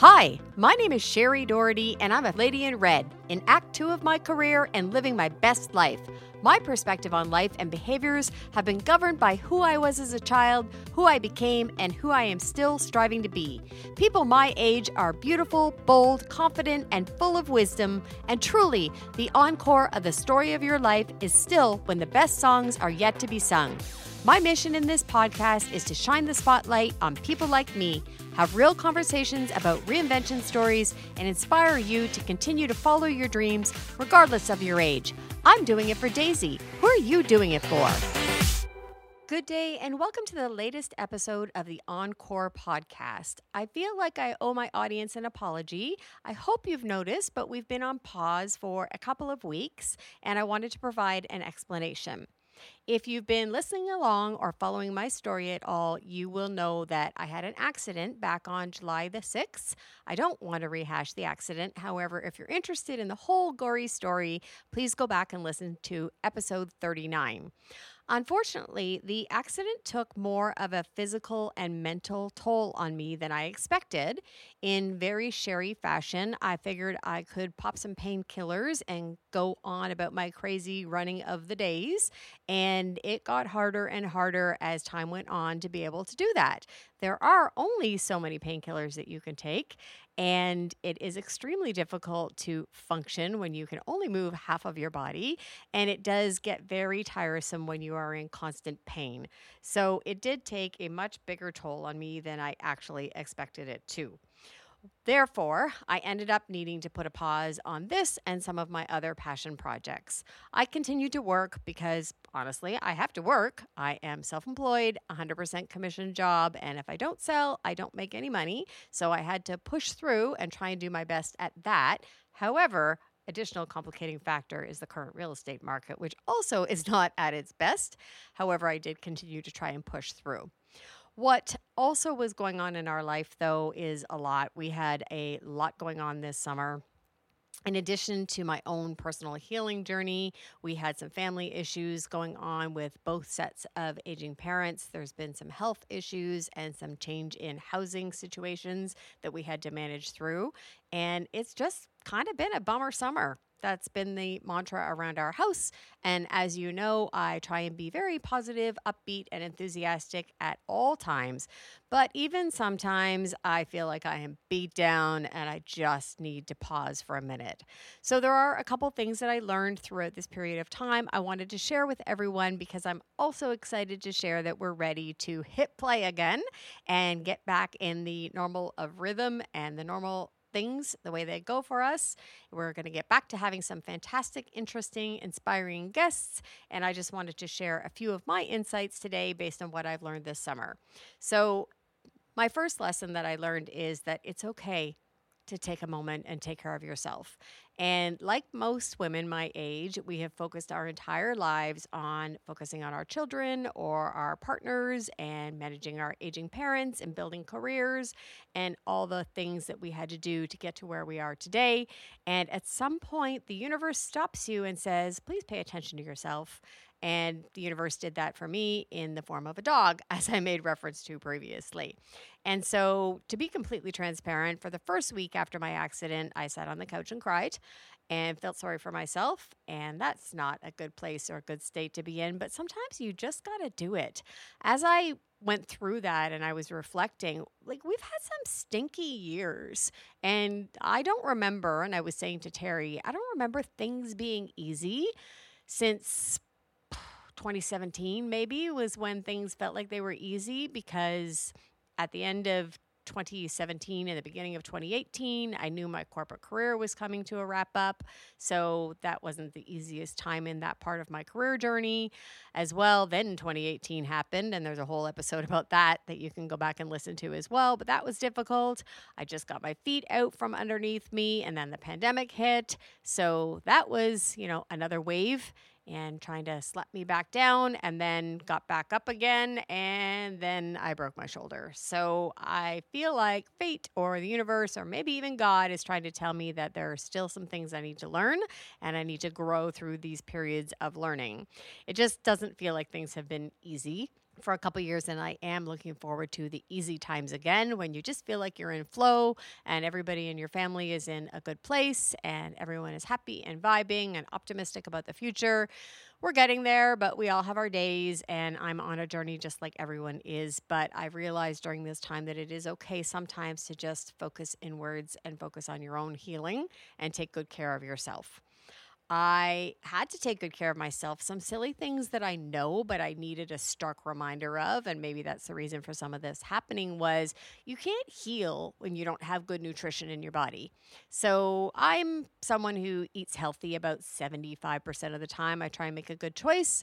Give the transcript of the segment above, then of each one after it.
Hi, my name is Shari Doherty, and I'm a lady in red, in Act Two of my career and living my best life. My perspective on life and behaviors have been governed by who I was as a child, who I became, and who I am still striving to be. People my age are beautiful, bold, confident, and full of wisdom, and truly, the encore of the story of your life is still when the best songs are yet to be sung. My mission in this podcast is to shine the spotlight on people like me have real conversations about reinvention stories, and inspire you to continue to follow your dreams regardless of your age. I'm doing it for Daisy. Who are you doing it for? Good day, and welcome to the latest episode of the Encore podcast. I feel like I owe my audience an apology. I hope you've noticed, but we've been on pause for a couple of weeks, and I wanted to provide an explanation. If you've been listening along or following my story at all, you will know that I had an accident back on July the 6th. I don't want to rehash the accident. However, if you're interested in the whole gory story, please go back and listen to episode 39. Unfortunately, the accident took more of a physical and mental toll on me than I expected. In very Shari fashion, I figured I could pop some painkillers and go on about my crazy running of the days. And it got harder and harder as time went on to be able to do that. There are only so many painkillers that you can take. And it is extremely difficult to function when you can only move half of your body. And it does get very tiresome when you are in constant pain. So it did take a much bigger toll on me than I actually expected it to. Therefore, I ended up needing to put a pause on this and some of my other passion projects. I continued to work because honestly, I have to work. I am self employed, 100% commission job, and if I don't sell, I don't make any money. So I had to push through and try and do my best at that. However, additional complicating factor is the current real estate market, which also is not at its best. However, I did continue to try and push through. What also was going on in our life, though, is a lot. We had a lot going on this summer. In addition to my own personal healing journey, we had some family issues going on with both sets of aging parents. There's been some health issues and some change in housing situations that we had to manage through. And it's just kind of been a bummer summer. That's been the mantra around our house. And as you know, I try and be very positive, upbeat, and enthusiastic at all times. But even sometimes I feel like I am beat down and I just need to pause for a minute. So there are a couple things that I learned throughout this period of time I wanted to share with everyone because I'm also excited to share that we're ready to hit play again and get back in the normal of rhythm and the normal things the way they go for us. We're going to get back to having some fantastic, interesting, inspiring guests. And I just wanted to share a few of my insights today based on what I've learned this summer. So, my first lesson that I learned is that it's okay to take a moment and take care of yourself. And like most women my age, we have focused our entire lives on focusing on our children or our partners and managing our aging parents and building careers and all the things that we had to do to get to where we are today. And at some point, the universe stops you and says, please pay attention to yourself. And the universe did that for me in the form of a dog, as I made reference to previously. And so, to be completely transparent, for the first week after my accident, I sat on the couch and cried and felt sorry for myself. And that's not a good place or a good state to be in. But sometimes you just got to do it. As I went through that and I was reflecting, like we've had some stinky years. And I don't remember, and I was saying to Terry, I don't remember things being easy since 2017 maybe was when things felt like they were easy because at the end of 2017 and the beginning of 2018, I knew my corporate career was coming to a wrap up. So that wasn't the easiest time in that part of my career journey as well. Then 2018 happened, and there's a whole episode about that that you can go back and listen to as well. But that was difficult. I just got my feet out from underneath me, and then the pandemic hit. So that was, you know, another wave and trying to slap me back down and then got back up again and then I broke my shoulder. So I feel like fate or the universe or maybe even God is trying to tell me that there are still some things I need to learn and I need to grow through these periods of learning. It just doesn't feel like things have been easy for a couple years and I am looking forward to the easy times again when you just feel like you're in flow and everybody in your family is in a good place and everyone is happy and vibing and optimistic about the future. We're getting there, but we all have our days and I'm on a journey just like everyone is, but I've realized during this time that it is okay sometimes to just focus inwards and focus on your own healing and take good care of yourself. I had to take good care of myself. Some silly things that I know, but I needed a stark reminder of, and maybe that's the reason for some of this happening was you can't heal when you don't have good nutrition in your body. So I'm someone who eats healthy about 75% of the time. I try and make a good choice.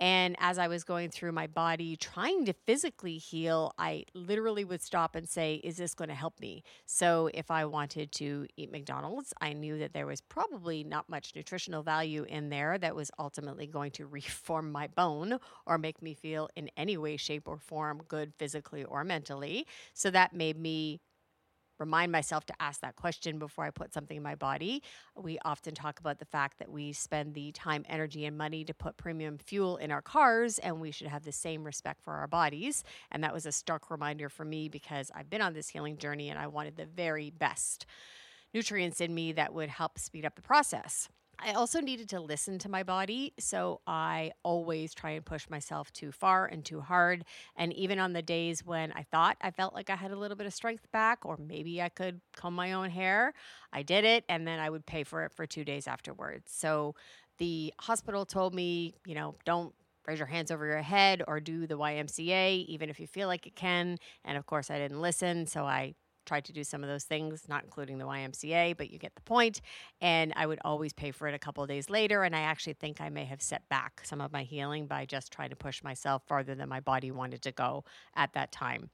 And as I was going through my body trying to physically heal, I literally would stop and say, Is this going to help me? So if I wanted to eat McDonald's, I knew that there was probably not much nutritional value in there that was ultimately going to reform my bone or make me feel in any way, shape, or form good physically or mentally. So that made me remind myself to ask that question before I put something in my body. We often talk about the fact that we spend the time, energy, and money to put premium fuel in our cars, and we should have the same respect for our bodies. And that was a stark reminder for me because I've been on this healing journey and I wanted the very best nutrients in me that would help speed up the process. I also needed to listen to my body. So I always try and push myself too far and too hard. And even on the days when I thought I felt like I had a little bit of strength back, or maybe I could comb my own hair, I did it. And then I would pay for it for two days afterwards. So the hospital told me, you know, don't raise your hands over your head or do the YMCA, even if you feel like it can. And of course, I didn't listen. So I tried to do some of those things, not including the YMCA, but you get the point. And I would always pay for it a couple of days later. And I actually think I may have set back some of my healing by just trying to push myself farther than my body wanted to go at that time.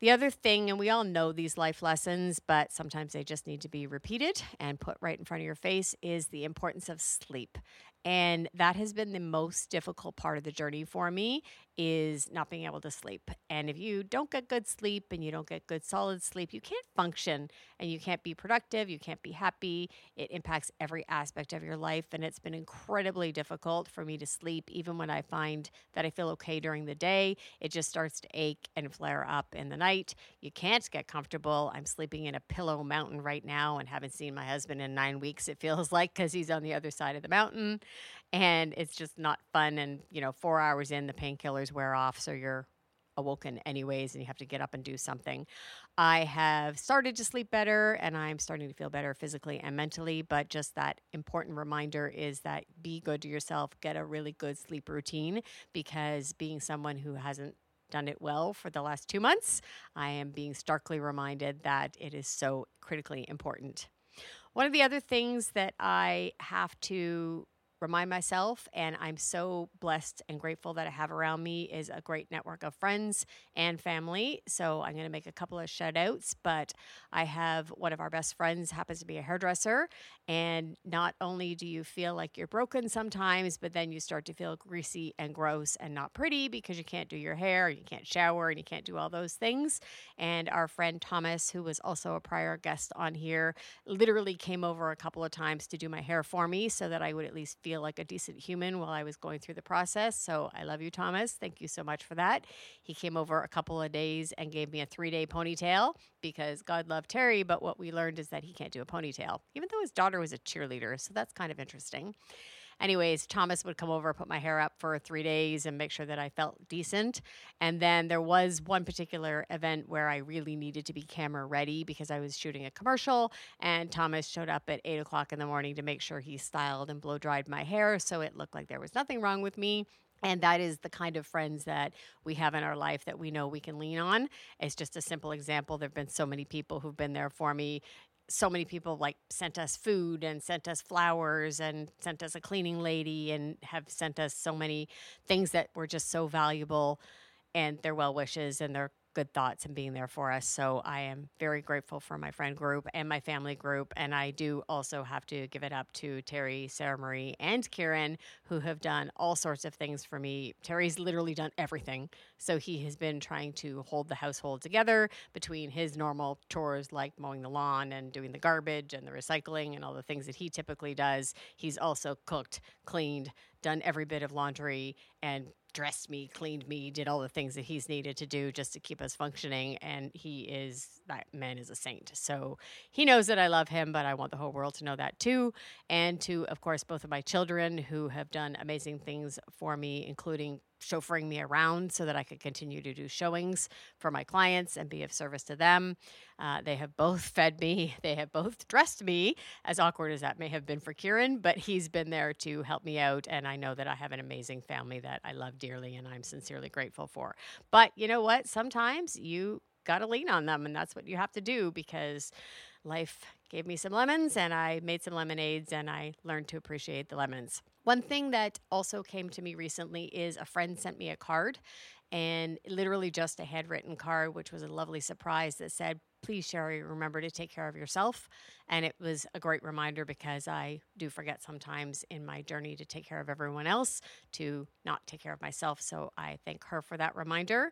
The other thing, and we all know these life lessons, but sometimes they just need to be repeated and put right in front of your face, is the importance of sleep. And that has been the most difficult part of the journey for me is not being able to sleep. And if you don't get good sleep and you don't get good solid sleep, you can't function and you can't be productive, you can't be happy. It impacts every aspect of your life. And it's been incredibly difficult for me to sleep, even when I find that I feel okay during the day. It just starts to ache and flare up in the night. You can't get comfortable. I'm sleeping in a pillow mountain right now and haven't seen my husband in nine weeks, it feels like, because he's on the other side of the mountain and it's just not fun. And you know, four hours in, the painkillers wear off, so you're awoken anyways and you have to get up and do something. I have started to sleep better and I'm starting to feel better physically and mentally, but just that important reminder is that be good to yourself, get a really good sleep routine because being someone who hasn't done it well for the last 2 months, I am being starkly reminded that it is so critically important. One of the other things that I have to remind myself. And I'm so blessed and grateful that I have around me is a great network of friends and family. So I'm going to make a couple of shout outs, but I have one of our best friends happens to be a hairdresser. And not only do you feel like you're broken sometimes, but then you start to feel greasy and gross and not pretty because you can't do your hair, you can't shower, and you can't do all those things. And our friend Thomas, who was also a prior guest on here, literally came over a couple of times to do my hair for me so that I would at least feel feel like a decent human while I was going through the process. So I love you, Thomas. Thank you so much for that. He came over a couple of days and gave me a three day ponytail because God loved Terry. But what we learned is that he can't do a ponytail, even though his daughter was a cheerleader. So that's kind of interesting anyways, Thomas would come over, put my hair up for three days and make sure that I felt decent. And then there was one particular event where I really needed to be camera ready because I was shooting a commercial. And Thomas showed up at eight o'clock in the morning to make sure he styled and blow dried my hair so it looked like there was nothing wrong with me. And that is the kind of friends that we have in our life that we know we can lean on. It's just a simple example. There have been so many people who've been there for me so many people like sent us food and sent us flowers and sent us a cleaning lady and have sent us so many things that were just so valuable and their well wishes and their good thoughts and being there for us. So I am very grateful for my friend group and my family group. And I do also have to give it up to Terry, Sarah Marie, and Kieran, who have done all sorts of things for me. Terry's literally done everything. So he has been trying to hold the household together between his normal chores like mowing the lawn and doing the garbage and the recycling and all the things that he typically does. He's also cooked, cleaned, done every bit of laundry and dressed me, cleaned me, did all the things that he's needed to do just to keep us functioning. And he is, that man is a saint. So he knows that I love him, but I want the whole world to know that too. And to, of course, both of my children who have done amazing things for me, including chauffeuring me around so that I could continue to do showings for my clients and be of service to them. Uh, they have both fed me, they have both dressed me, as awkward as that may have been for Kieran, but he's been there to help me out. And I know that I have an amazing family that I love dearly and I'm sincerely grateful for. But you know what? Sometimes you got to lean on them, and that's what you have to do because life gave me some lemons and I made some lemonades and I learned to appreciate the lemons. One thing that also came to me recently is a friend sent me a card and literally just a handwritten card, which was a lovely surprise that said, Please, Shari, remember to take care of yourself. And it was a great reminder because I do forget sometimes in my journey to take care of everyone else to not take care of myself. So I thank her for that reminder.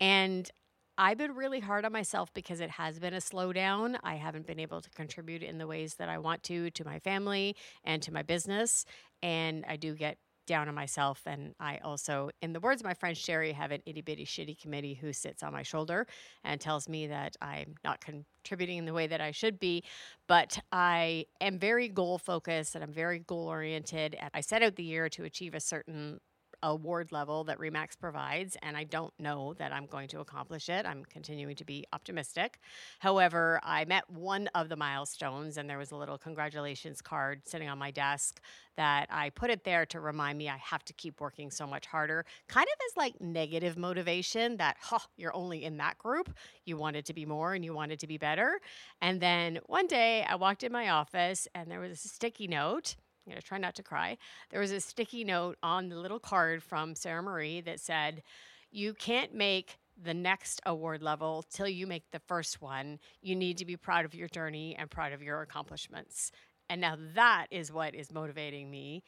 And I've been really hard on myself because it has been a slowdown. I haven't been able to contribute in the ways that I want to to my family and to my business. And I do get down on myself. And I also, in the words of my friend Sherry, have an itty bitty shitty committee who sits on my shoulder and tells me that I'm not contributing in the way that I should be. But I am very goal focused and I'm very goal oriented. And I set out the year to achieve a certain award level that Remax provides, and I don't know that I'm going to accomplish it. I'm continuing to be optimistic. However, I met one of the milestones, and there was a little congratulations card sitting on my desk that I put it there to remind me I have to keep working so much harder, kind of as like negative motivation that, huh, you're only in that group. You wanted to be more and you wanted to be better. And then one day I walked in my office and there was a sticky note I'm going to try not to cry. There was a sticky note on the little card from Sarah Marie that said, You can't make the next award level till you make the first one. You need to be proud of your journey and proud of your accomplishments. And now that is what is motivating me.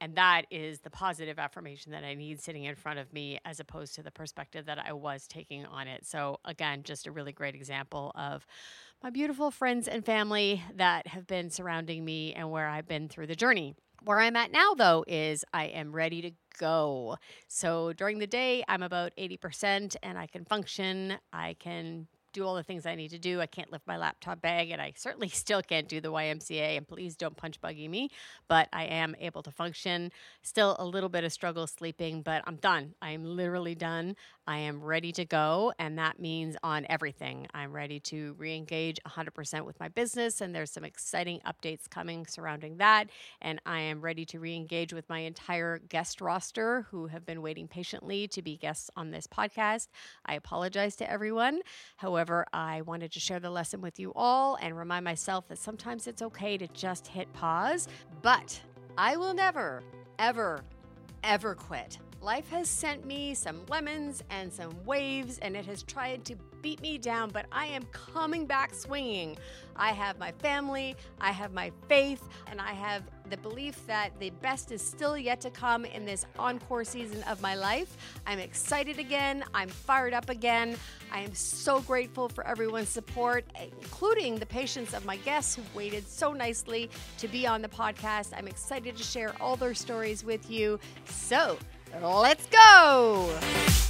And that is the positive affirmation that I need sitting in front of me as opposed to the perspective that I was taking on it. So, again, just a really great example of my beautiful friends and family that have been surrounding me and where I've been through the journey. Where I'm at now, though, is I am ready to go. So during the day, I'm about 80% and I can function. I can do all the things I need to do. I can't lift my laptop bag, and I certainly still can't do the YMCA. And please don't punch buggy me, but I am able to function. Still a little bit of struggle sleeping, but I'm done. I am literally done. I am ready to go, and that means on everything. I'm ready to re engage 100% with my business, and there's some exciting updates coming surrounding that. And I am ready to re engage with my entire guest roster who have been waiting patiently to be guests on this podcast. I apologize to everyone. However, I wanted to share the lesson with you all and remind myself that sometimes it's okay to just hit pause, but I will never, ever, ever quit. Life has sent me some lemons and some waves, and it has tried to beat me down, but I am coming back swinging. I have my family, I have my faith, and I have the belief that the best is still yet to come in this encore season of my life. I'm excited again. I'm fired up again. I am so grateful for everyone's support, including the patience of my guests who waited so nicely to be on the podcast. I'm excited to share all their stories with you. So, Let's go!